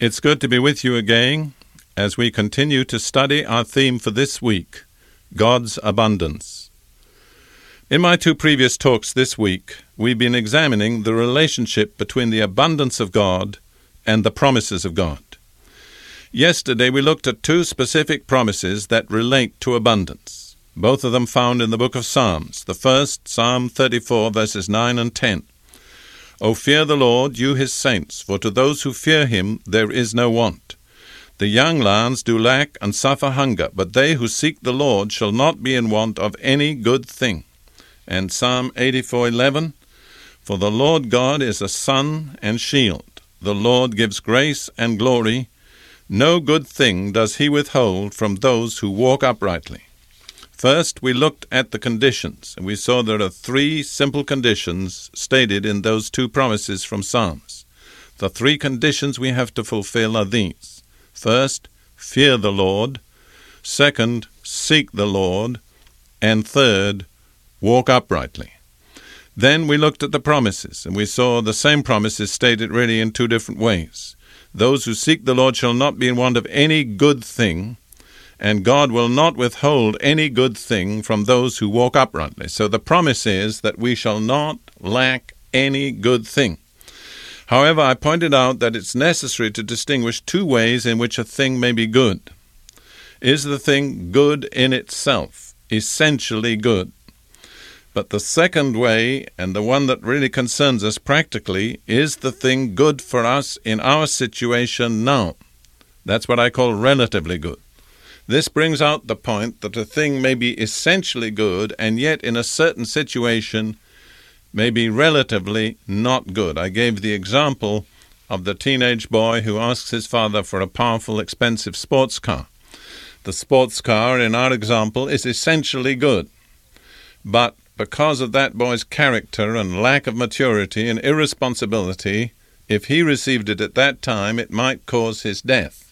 It's good to be with you again as we continue to study our theme for this week God's Abundance. In my two previous talks this week, we've been examining the relationship between the abundance of God and the promises of God. Yesterday we looked at two specific promises that relate to abundance, both of them found in the book of Psalms. The first, Psalm 34, verses 9 and 10. O fear the Lord, you his saints, for to those who fear him there is no want. The young lions do lack and suffer hunger, but they who seek the Lord shall not be in want of any good thing. And Psalm 84:11 For the Lord God is a sun and shield. The Lord gives grace and glory. No good thing does he withhold from those who walk uprightly. First, we looked at the conditions, and we saw there are three simple conditions stated in those two promises from Psalms. The three conditions we have to fulfill are these first, fear the Lord, second, seek the Lord, and third, walk uprightly. Then we looked at the promises, and we saw the same promises stated really in two different ways. Those who seek the Lord shall not be in want of any good thing, and God will not withhold any good thing from those who walk uprightly. So the promise is that we shall not lack any good thing. However, I pointed out that it's necessary to distinguish two ways in which a thing may be good. Is the thing good in itself, essentially good? But the second way, and the one that really concerns us practically, is the thing good for us in our situation now? That's what I call relatively good. This brings out the point that a thing may be essentially good and yet in a certain situation may be relatively not good. I gave the example of the teenage boy who asks his father for a powerful, expensive sports car. The sports car in our example is essentially good, but because of that boy's character and lack of maturity and irresponsibility, if he received it at that time, it might cause his death.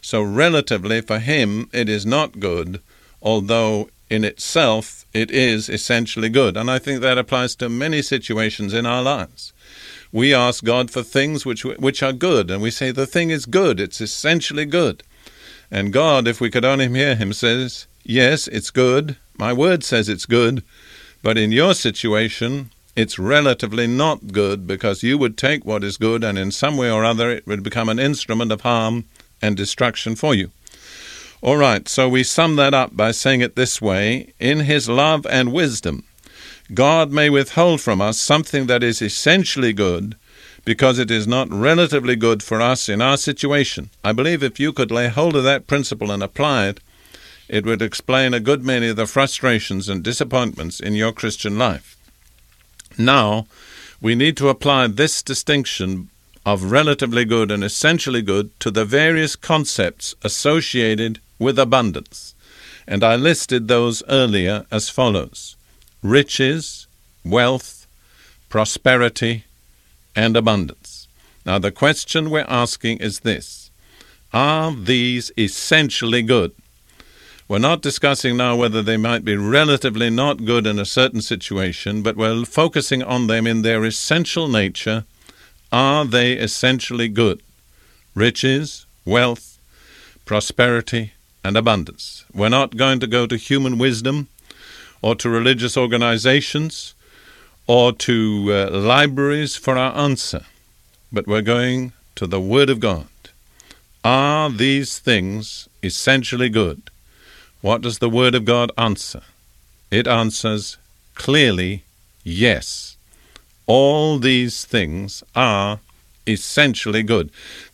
So, relatively, for him, it is not good, although in itself it is essentially good. And I think that applies to many situations in our lives. We ask God for things which, which are good, and we say the thing is good, it's essentially good. And God, if we could only hear Him, says, Yes, it's good. My word says it's good. But in your situation, it's relatively not good because you would take what is good and in some way or other it would become an instrument of harm and destruction for you. All right, so we sum that up by saying it this way In His love and wisdom, God may withhold from us something that is essentially good because it is not relatively good for us in our situation. I believe if you could lay hold of that principle and apply it, it would explain a good many of the frustrations and disappointments in your Christian life. Now, we need to apply this distinction of relatively good and essentially good to the various concepts associated with abundance. And I listed those earlier as follows riches, wealth, prosperity, and abundance. Now, the question we're asking is this Are these essentially good? We're not discussing now whether they might be relatively not good in a certain situation, but we're focusing on them in their essential nature are they essentially good? Riches, wealth, prosperity, and abundance. We're not going to go to human wisdom or to religious organizations or to uh, libraries for our answer, but we're going to the Word of God. Are these things essentially good? What does the Word of God answer? It answers clearly yes all these things are essentially good.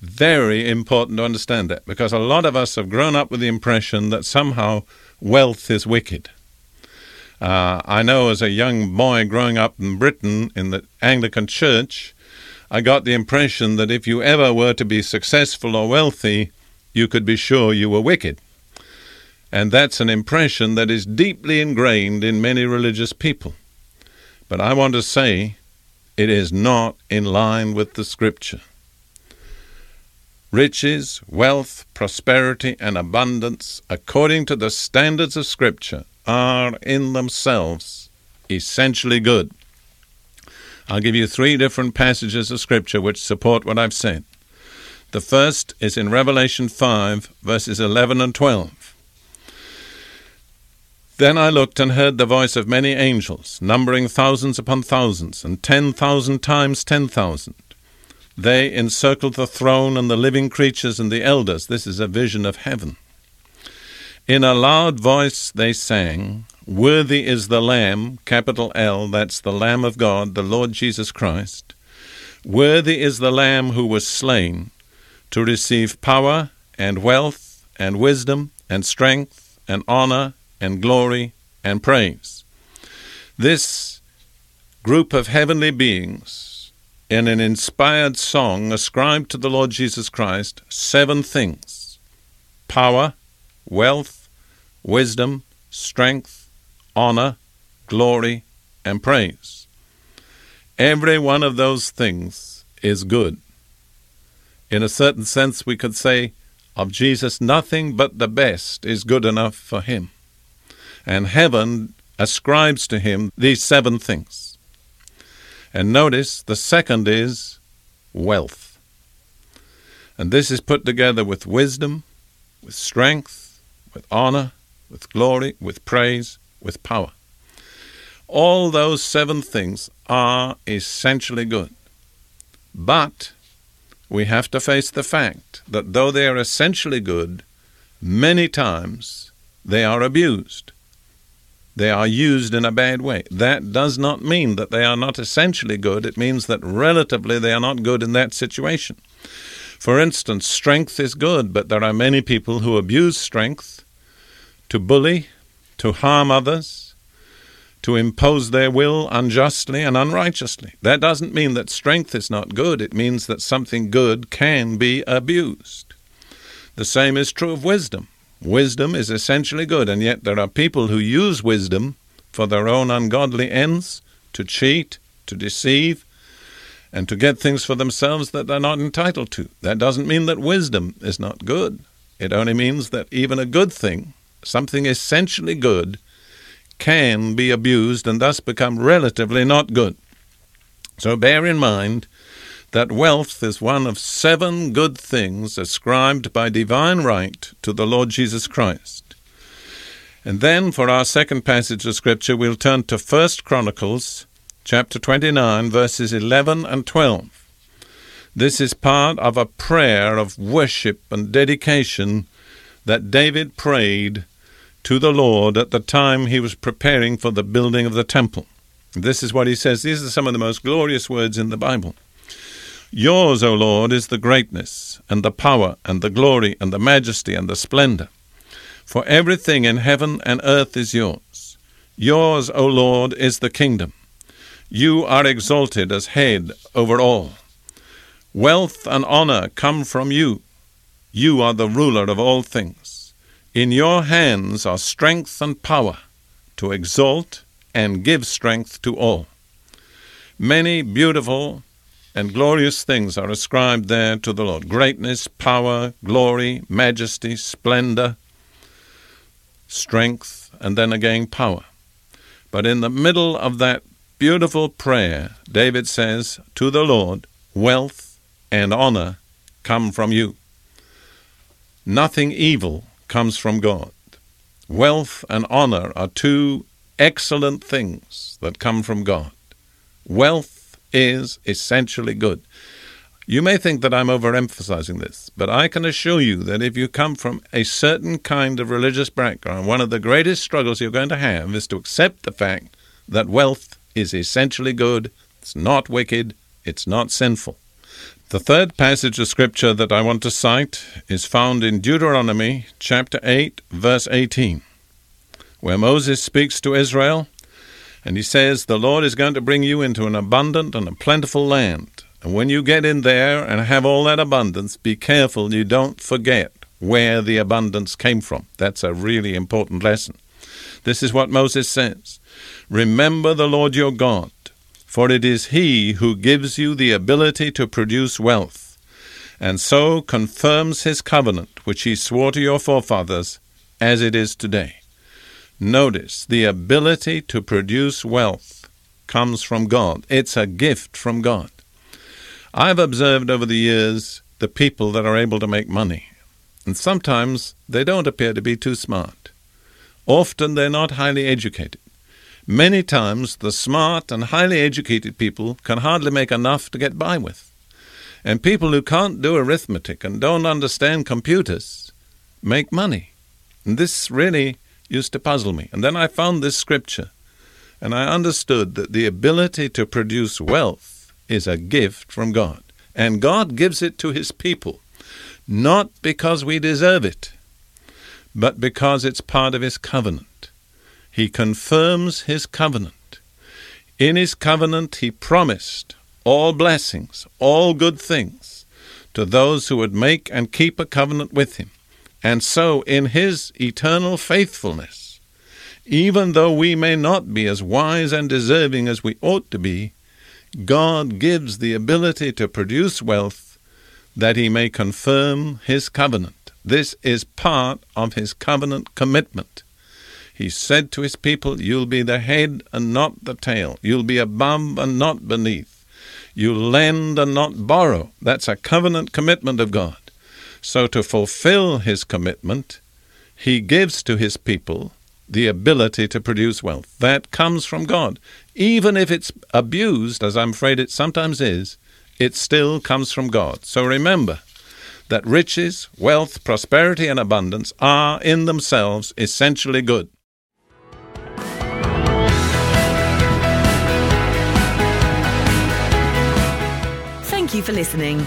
Very important to understand that because a lot of us have grown up with the impression that somehow wealth is wicked. Uh, I know as a young boy growing up in Britain in the Anglican Church, I got the impression that if you ever were to be successful or wealthy, you could be sure you were wicked. And that's an impression that is deeply ingrained in many religious people. But I want to say it is not in line with the Scripture. Riches, wealth, prosperity, and abundance, according to the standards of Scripture, are in themselves essentially good. I'll give you three different passages of Scripture which support what I've said. The first is in Revelation 5, verses 11 and 12. Then I looked and heard the voice of many angels, numbering thousands upon thousands, and ten thousand times ten thousand. They encircled the throne and the living creatures and the elders. This is a vision of heaven. In a loud voice they sang, Worthy is the Lamb, capital L, that's the Lamb of God, the Lord Jesus Christ. Worthy is the Lamb who was slain to receive power and wealth and wisdom and strength and honor and glory and praise. This group of heavenly beings, in an inspired song, ascribed to the Lord Jesus Christ seven things power, wealth, wisdom, strength, honor, glory, and praise. Every one of those things is good. In a certain sense, we could say of Jesus, nothing but the best is good enough for him. And heaven ascribes to him these seven things. And notice the second is wealth. And this is put together with wisdom, with strength, with honor, with glory, with praise, with power. All those seven things are essentially good. But we have to face the fact that though they are essentially good, many times they are abused. They are used in a bad way. That does not mean that they are not essentially good. It means that relatively they are not good in that situation. For instance, strength is good, but there are many people who abuse strength to bully, to harm others, to impose their will unjustly and unrighteously. That doesn't mean that strength is not good, it means that something good can be abused. The same is true of wisdom. Wisdom is essentially good, and yet there are people who use wisdom for their own ungodly ends, to cheat, to deceive, and to get things for themselves that they're not entitled to. That doesn't mean that wisdom is not good. It only means that even a good thing something essentially good, can be abused and thus become relatively not good. So bear in mind that wealth is one of seven good things ascribed by divine right to the Lord Jesus Christ. And then for our second passage of scripture we'll turn to 1 Chronicles chapter 29 verses 11 and 12. This is part of a prayer of worship and dedication that David prayed to the Lord at the time he was preparing for the building of the temple. This is what he says. These are some of the most glorious words in the Bible. Yours, O Lord, is the greatness, and the power, and the glory, and the majesty, and the splendor. For everything in heaven and earth is yours. Yours, O Lord, is the kingdom. You are exalted as head over all. Wealth and honor come from you. You are the ruler of all things. In your hands are strength and power to exalt and give strength to all. Many beautiful and glorious things are ascribed there to the Lord greatness, power, glory, majesty, splendor, strength, and then again power. But in the middle of that beautiful prayer, David says, To the Lord, wealth and honor come from you. Nothing evil comes from God. Wealth and honor are two excellent things that come from God. Wealth is essentially good. You may think that I'm overemphasizing this, but I can assure you that if you come from a certain kind of religious background, one of the greatest struggles you're going to have is to accept the fact that wealth is essentially good, it's not wicked, it's not sinful. The third passage of Scripture that I want to cite is found in Deuteronomy chapter 8, verse 18. where Moses speaks to Israel, and he says, The Lord is going to bring you into an abundant and a plentiful land. And when you get in there and have all that abundance, be careful you don't forget where the abundance came from. That's a really important lesson. This is what Moses says Remember the Lord your God, for it is He who gives you the ability to produce wealth, and so confirms His covenant which He swore to your forefathers, as it is today. Notice the ability to produce wealth comes from God. It's a gift from God. I've observed over the years the people that are able to make money, and sometimes they don't appear to be too smart. Often they're not highly educated. Many times the smart and highly educated people can hardly make enough to get by with. And people who can't do arithmetic and don't understand computers make money. And this really used to puzzle me. And then I found this scripture, and I understood that the ability to produce wealth is a gift from God. And God gives it to His people, not because we deserve it, but because it's part of His covenant. He confirms His covenant. In His covenant, He promised all blessings, all good things to those who would make and keep a covenant with Him. And so, in His eternal faithfulness, even though we may not be as wise and deserving as we ought to be, God gives the ability to produce wealth that He may confirm His covenant. This is part of His covenant commitment. He said to His people, You'll be the head and not the tail. You'll be above and not beneath. You'll lend and not borrow. That's a covenant commitment of God. So, to fulfill his commitment, he gives to his people the ability to produce wealth. That comes from God. Even if it's abused, as I'm afraid it sometimes is, it still comes from God. So remember that riches, wealth, prosperity, and abundance are in themselves essentially good. Thank you for listening.